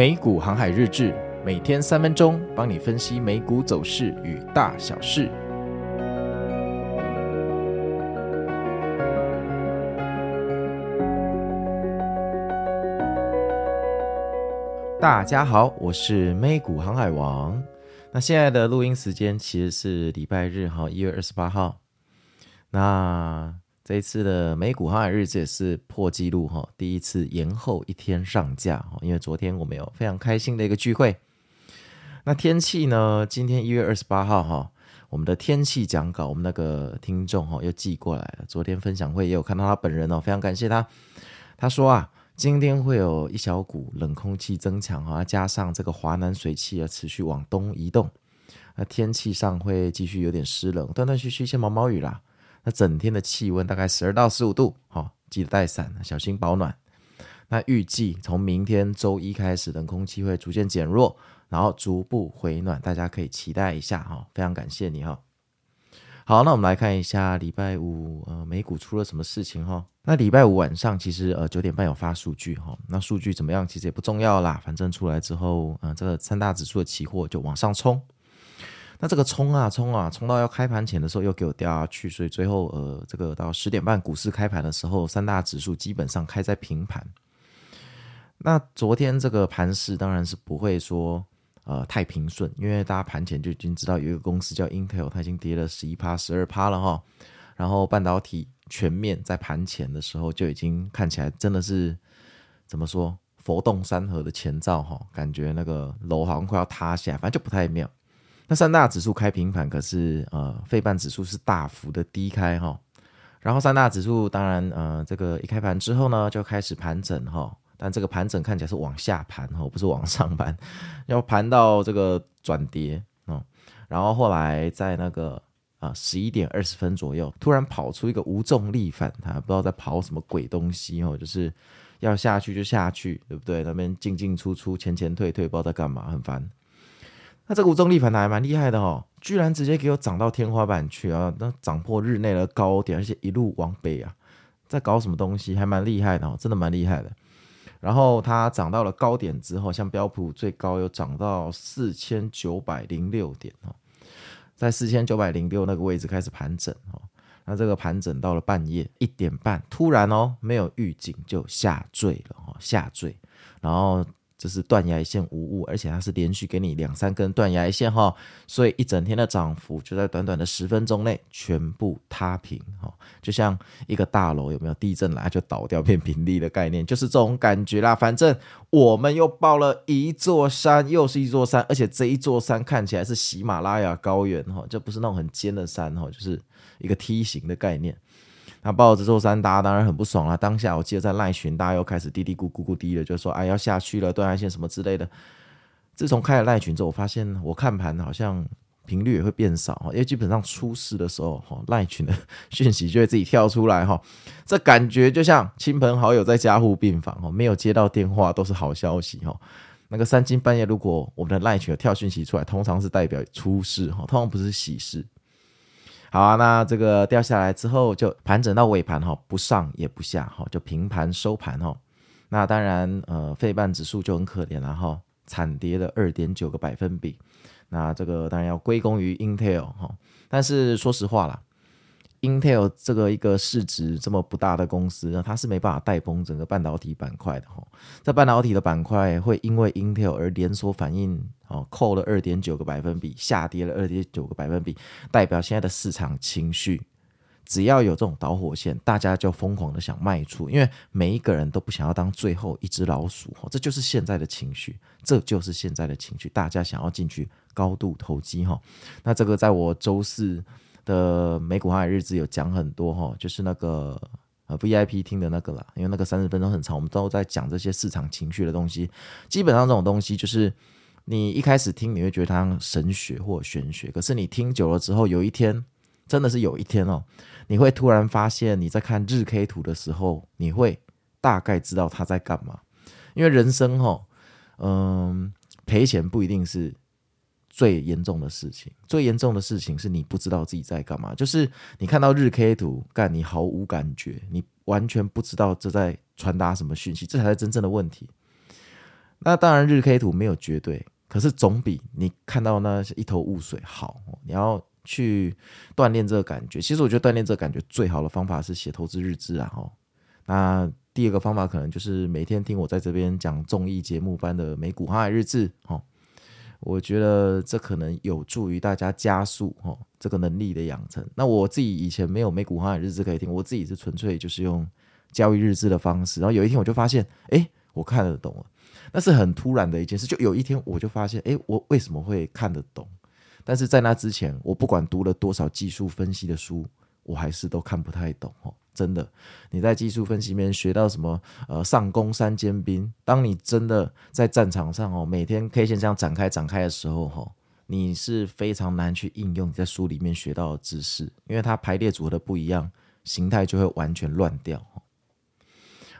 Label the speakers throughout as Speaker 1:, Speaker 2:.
Speaker 1: 美股航海日志，每天三分钟，帮你分析美股走势与大小事。大家好，我是美股航海王。那现在的录音时间其实是礼拜日哈，一月二十八号。那这一次的美股航海日志也是破纪录哈，第一次延后一天上架哈，因为昨天我们有非常开心的一个聚会。那天气呢？今天一月二十八号哈，我们的天气讲稿，我们那个听众哈又寄过来了。昨天分享会也有看到他本人哦，非常感谢他。他说啊，今天会有一小股冷空气增强哈，加上这个华南水汽啊持续往东移动，那天气上会继续有点湿冷，断断续续一些毛毛雨啦。那整天的气温大概十二到十五度，好，记得带伞，小心保暖。那预计从明天周一开始，冷空气会逐渐减弱，然后逐步回暖，大家可以期待一下哈。非常感谢你哈。好，那我们来看一下礼拜五呃美股出了什么事情哈。那礼拜五晚上其实呃九点半有发数据哈，那数据怎么样其实也不重要啦，反正出来之后，嗯、呃，这个三大指数的期货就往上冲。那这个冲啊冲啊冲到要开盘前的时候又给我掉下去，所以最后呃这个到十点半股市开盘的时候，三大指数基本上开在平盘。那昨天这个盘势当然是不会说呃太平顺，因为大家盘前就已经知道有一个公司叫 Intel，它已经跌了十一趴十二趴了哈。然后半导体全面在盘前的时候就已经看起来真的是怎么说佛动山河的前兆哈，感觉那个楼好像快要塌下，反正就不太妙。那三大指数开平盘，可是呃，费半指数是大幅的低开哈。然后三大指数当然呃，这个一开盘之后呢，就开始盘整哈。但这个盘整看起来是往下盘哈，不是往上盘，要盘到这个转跌哦。然后后来在那个啊十一点二十分左右，突然跑出一个无重力反弹，不知道在跑什么鬼东西哦，就是要下去就下去，对不对？那边进进出出，前前退退，不知道在干嘛，很烦。那这个无重力反弹还蛮厉害的哦，居然直接给我涨到天花板去啊！那涨破日内的高点，而且一路往北啊，在搞什么东西？还蛮厉害的哦，真的蛮厉害的。然后它涨到了高点之后，像标普最高又涨到四千九百零六点哦，在四千九百零六那个位置开始盘整哦。那这个盘整到了半夜一点半，突然哦，没有预警就下坠了哦，下坠，然后。这是断崖线无误，而且它是连续给你两三根断崖线哈，所以一整天的涨幅就在短短的十分钟内全部踏平哈，就像一个大楼有没有地震来就倒掉变平地的概念，就是这种感觉啦。反正我们又爆了一座山，又是一座山，而且这一座山看起来是喜马拉雅高原哈，就不是那种很尖的山哈，就是一个梯形的概念。那抱着这座山，大家当然很不爽了。当下我记得在赖群，大家又开始嘀嘀咕咕咕嘀的，就说：“哎，要下去了，断崖线什么之类的。”自从开了赖群之后，我发现我看盘好像频率也会变少，因为基本上出事的时候，哈，赖群的讯息就会自己跳出来，哈，这感觉就像亲朋好友在加护病房，哈，没有接到电话都是好消息，哈。那个三更半夜，如果我们的赖群有跳讯息出来，通常是代表出事，哈，通常不是喜事。好啊，那这个掉下来之后就盘整到尾盘哈，不上也不下哈，就平盘收盘哈。那当然，呃，费半指数就很可怜了哈，惨跌了二点九个百分比。那这个当然要归功于 Intel 哈，但是说实话啦。Intel 这个一个市值这么不大的公司，它是没办法带崩整个半导体板块的哈。这半导体的板块会因为 Intel 而连锁反应，哦，扣了二点九个百分比，下跌了二点九个百分比，代表现在的市场情绪，只要有这种导火线，大家就疯狂的想卖出，因为每一个人都不想要当最后一只老鼠，这就是现在的情绪，这就是现在的情绪，大家想要进去高度投机哈。那这个在我周四。的美股航海日志有讲很多哈，就是那个呃 VIP 听的那个啦，因为那个三十分钟很长，我们都在讲这些市场情绪的东西。基本上这种东西就是你一开始听你会觉得它神学或玄学，可是你听久了之后，有一天真的是有一天哦，你会突然发现你在看日 K 图的时候，你会大概知道他在干嘛。因为人生哈，嗯，赔钱不一定是。最严重的事情，最严重的事情是你不知道自己在干嘛。就是你看到日 K 图，干你毫无感觉，你完全不知道这在传达什么讯息，这才是真正的问题。那当然日 K 图没有绝对，可是总比你看到那一头雾水好。你要去锻炼这个感觉，其实我觉得锻炼这个感觉最好的方法是写投资日志啊。哦，那第二个方法可能就是每天听我在这边讲综艺节目般的美股航海日志。哦，我觉得这可能有助于大家加速哦这个能力的养成。那我自己以前没有美股航海日志可以听，我自己是纯粹就是用交易日志的方式。然后有一天我就发现，哎，我看得懂了。那是很突然的一件事，就有一天我就发现，哎，我为什么会看得懂？但是在那之前，我不管读了多少技术分析的书，我还是都看不太懂哦。真的，你在技术分析里面学到什么？呃，上攻三尖兵。当你真的在战场上哦，每天 K 线这样展开展开的时候，哈，你是非常难去应用你在书里面学到的知识，因为它排列组合的不一样，形态就会完全乱掉。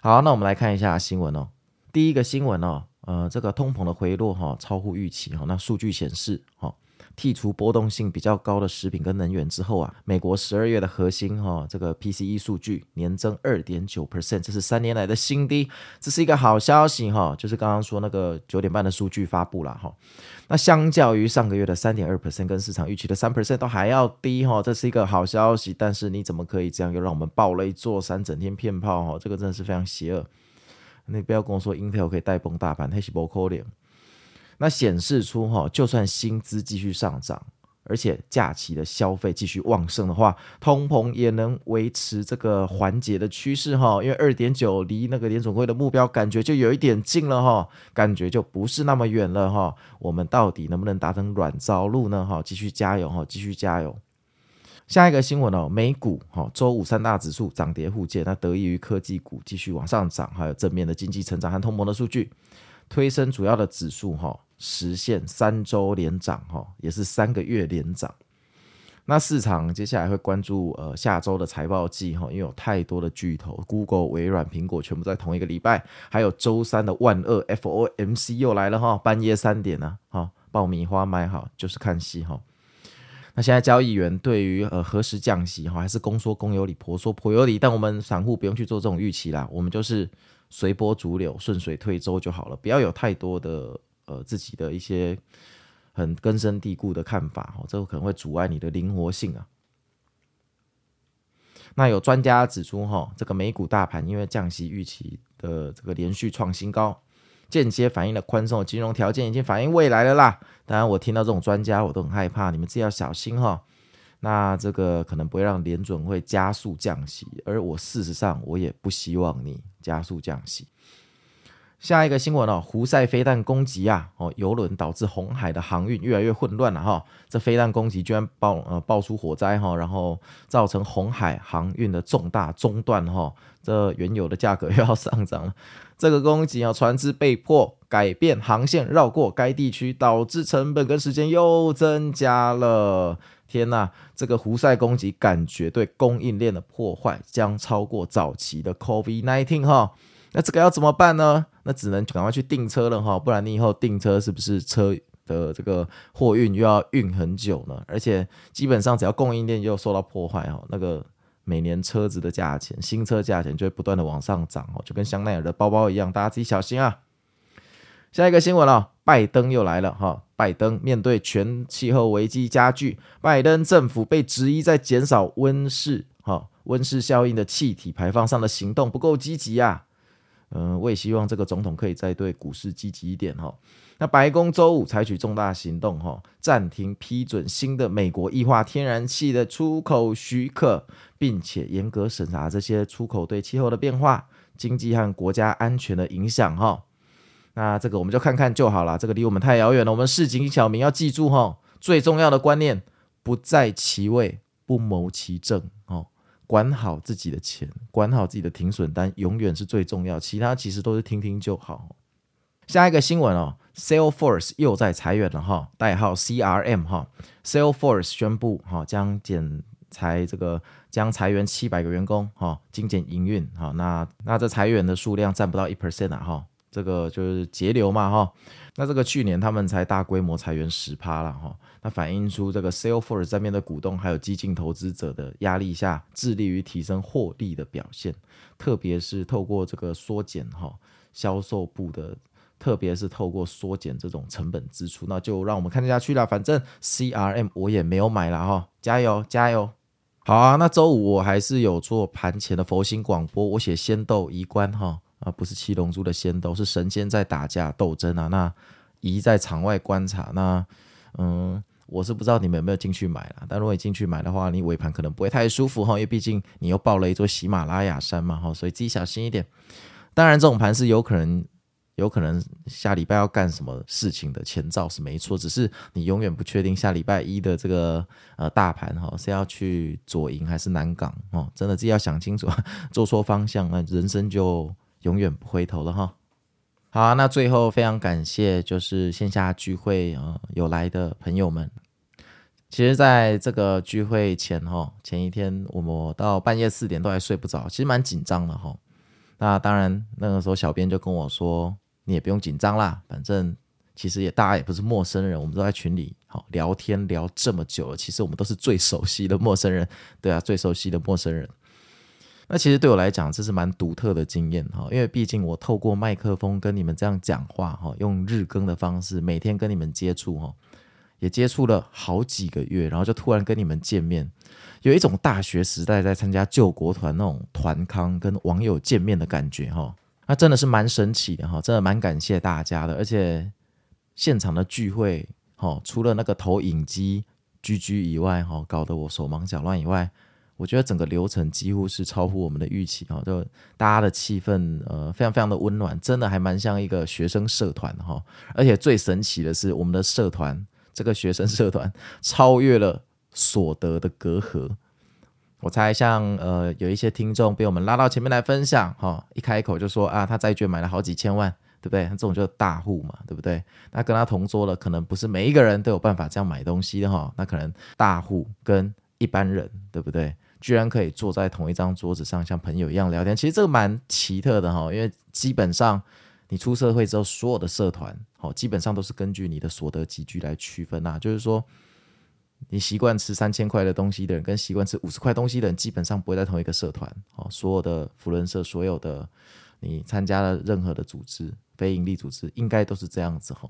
Speaker 1: 好，那我们来看一下新闻哦。第一个新闻哦，呃，这个通膨的回落哈，超乎预期哈。那数据显示哈。剔除波动性比较高的食品跟能源之后啊，美国十二月的核心哈这个 PCE 数据年增二点九 percent，这是三年来的新低，这是一个好消息哈。就是刚刚说那个九点半的数据发布了哈，那相较于上个月的三点二 percent 跟市场预期的三 percent 都还要低哈，这是一个好消息。但是你怎么可以这样又让我们爆了一座山，整天骗炮哈？这个真的是非常邪恶。你不要跟我说 Intel 可以带崩大盘，黑是不可能。那显示出哈，就算薪资继续上涨，而且假期的消费继续旺盛的话，通膨也能维持这个缓解的趋势哈。因为二点九离那个联准会的目标感觉就有一点近了哈，感觉就不是那么远了哈。我们到底能不能达成软着陆呢？哈，继续加油哈，继续加油。下一个新闻哦，美股哈周五三大指数涨跌互见，那得益于科技股继续往上涨，还有正面的经济成长和通膨的数据。推升主要的指数哈，实现三周连涨哈，也是三个月连涨。那市场接下来会关注呃下周的财报季哈，因为有太多的巨头，Google、微软、苹果全部在同一个礼拜，还有周三的万恶 FOMC 又来了哈，半夜三点呢，哈，爆米花买好就是看戏哈。那现在交易员对于呃何时降息哈，还是公说公有理，婆说婆有理，但我们散户不用去做这种预期啦，我们就是。随波逐流，顺水推舟就好了，不要有太多的呃自己的一些很根深蒂固的看法哦，这个可能会阻碍你的灵活性啊。那有专家指出哈，这个美股大盘因为降息预期的这个连续创新高，间接反映了宽松的金融条件已经反映未来了啦。当然，我听到这种专家我都很害怕，你们自己要小心哈。那这个可能不会让联准会加速降息，而我事实上我也不希望你加速降息。下一个新闻哦，胡塞飞弹攻击啊，哦，油轮导致红海的航运越来越混乱了哈。这飞弹攻击居然爆呃爆出火灾哈，然后造成红海航运的重大中断哈，这原油的价格又要上涨了。这个攻击啊，船只被迫改变航线绕过该地区，导致成本跟时间又增加了。天呐，这个胡塞攻击感觉对供应链的破坏将超过早期的 COVID-19 哈。那这个要怎么办呢？那只能赶快去订车了哈，不然你以后订车是不是车的这个货运又要运很久呢？而且基本上只要供应链又受到破坏哈，那个每年车子的价钱，新车价钱就会不断的往上涨哦，就跟香奈儿的包包一样，大家自己小心啊。下一个新闻了，拜登又来了哈。拜登面对全气候危机加剧，拜登政府被质疑在减少温室哈温室效应的气体排放上的行动不够积极呀。嗯，我也希望这个总统可以再对股市积极一点哈。那白宫周五采取重大行动哈，暂停批准新的美国液化天然气的出口许可，并且严格审查这些出口对气候的变化、经济和国家安全的影响哈。那这个我们就看看就好了，这个离我们太遥远了。我们市井小民要记住哈，最重要的观念，不在其位不谋其政哦，管好自己的钱，管好自己的停损单，永远是最重要。其他其实都是听听就好。下一个新闻哦，Salesforce 又在裁员了哈，代号 CRM 哈，Salesforce 宣布哈将减裁这个将裁员七百个员工哈，精简营运哈，那那这裁员的数量占不到一 percent 啊哈。这个就是节流嘛，哈，那这个去年他们才大规模裁员十趴了，哈，那反映出这个 Salesforce 在面的股东还有激进投资者的压力下，致力于提升获利的表现，特别是透过这个缩减哈销售部的特别是透过缩减这种成本支出，那就让我们看下去了。反正 CRM 我也没有买了哈，加油加油！好啊，那周五我还是有做盘前的佛心广播，我写仙斗宜观哈啊，不是七龙珠的仙斗，是神仙在打架斗争啊。那宜在场外观察，那嗯，我是不知道你们有没有进去买了，但如果你进去买的话，你尾盘可能不会太舒服哈，因为毕竟你又抱了一座喜马拉雅山嘛哈，所以自己小心一点。当然，这种盘是有可能。有可能下礼拜要干什么事情的前兆是没错，只是你永远不确定下礼拜一的这个呃大盘哈是要去左营还是南港哦，真的自己要想清楚，做错方向那人生就永远不回头了哈。好，那最后非常感谢就是线下聚会啊有来的朋友们。其实在这个聚会前哈，前一天我们到半夜四点都还睡不着，其实蛮紧张的哈。那当然那个时候小编就跟我说。你也不用紧张啦，反正其实也大家也不是陌生人，我们都在群里好聊天聊这么久了，其实我们都是最熟悉的陌生人，对啊，最熟悉的陌生人。那其实对我来讲，这是蛮独特的经验哈，因为毕竟我透过麦克风跟你们这样讲话哈，用日更的方式每天跟你们接触哈，也接触了好几个月，然后就突然跟你们见面，有一种大学时代在参加救国团那种团康跟网友见面的感觉哈。那真的是蛮神奇的哈，真的蛮感谢大家的，而且现场的聚会，哈，除了那个投影机居居以外，哈，搞得我手忙脚乱以外，我觉得整个流程几乎是超乎我们的预期哈，就大家的气氛，呃，非常非常的温暖，真的还蛮像一个学生社团哈，而且最神奇的是，我们的社团这个学生社团超越了所得的隔阂。我猜像呃有一些听众被我们拉到前面来分享哈，一开口就说啊他债券买了好几千万，对不对？这种就是大户嘛，对不对？那跟他同桌的可能不是每一个人都有办法这样买东西的哈，那可能大户跟一般人，对不对？居然可以坐在同一张桌子上像朋友一样聊天，其实这个蛮奇特的哈，因为基本上你出社会之后，所有的社团好基本上都是根据你的所得级距来区分呐，就是说。你习惯吃三千块的东西的人，跟习惯吃五十块东西的人，基本上不会在同一个社团。哦，所有的福伦社，所有的你参加了任何的组织，非营利组织，应该都是这样子哈。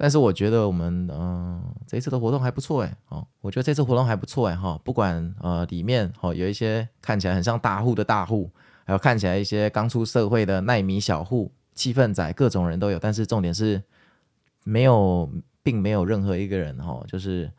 Speaker 1: 但是我觉得我们嗯、这一次的活动还不错哎，哦，我觉得这次活动还不错哎哈。不管呃里面哦有一些看起来很像大户的大户，还有看起来一些刚出社会的耐米小户、气氛仔，各种人都有。但是重点是没有，并没有任何一个人哈，就是。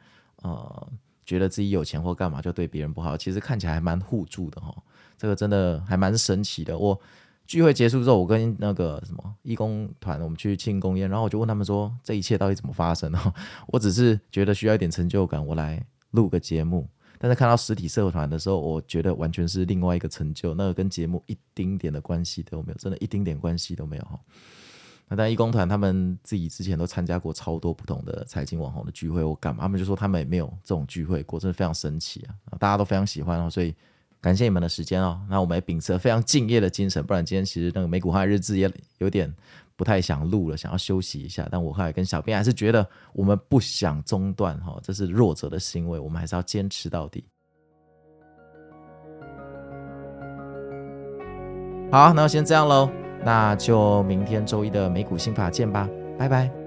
Speaker 1: 呃，觉得自己有钱或干嘛就对别人不好，其实看起来还蛮互助的哈。这个真的还蛮神奇的。我聚会结束之后，我跟那个什么义工团，我们去庆功宴，然后我就问他们说，这一切到底怎么发生的？我只是觉得需要一点成就感，我来录个节目。但是看到实体社团的时候，我觉得完全是另外一个成就，那个跟节目一丁点的关系都没有，真的一丁点关系都没有哈。那但义工团他们自己之前都参加过超多不同的财经网红的聚会，我干嘛？他们就说他们也没有这种聚会过，真的非常神奇啊！大家都非常喜欢哦，所以感谢你们的时间哦。那我们也秉持非常敬业的精神，不然今天其实那个美股航海日志也有点不太想录了，想要休息一下。但我后来跟小编还是觉得我们不想中断哈，这是弱者的行为，我们还是要坚持到底。好，那先这样喽。那就明天周一的美股新法见吧，拜拜。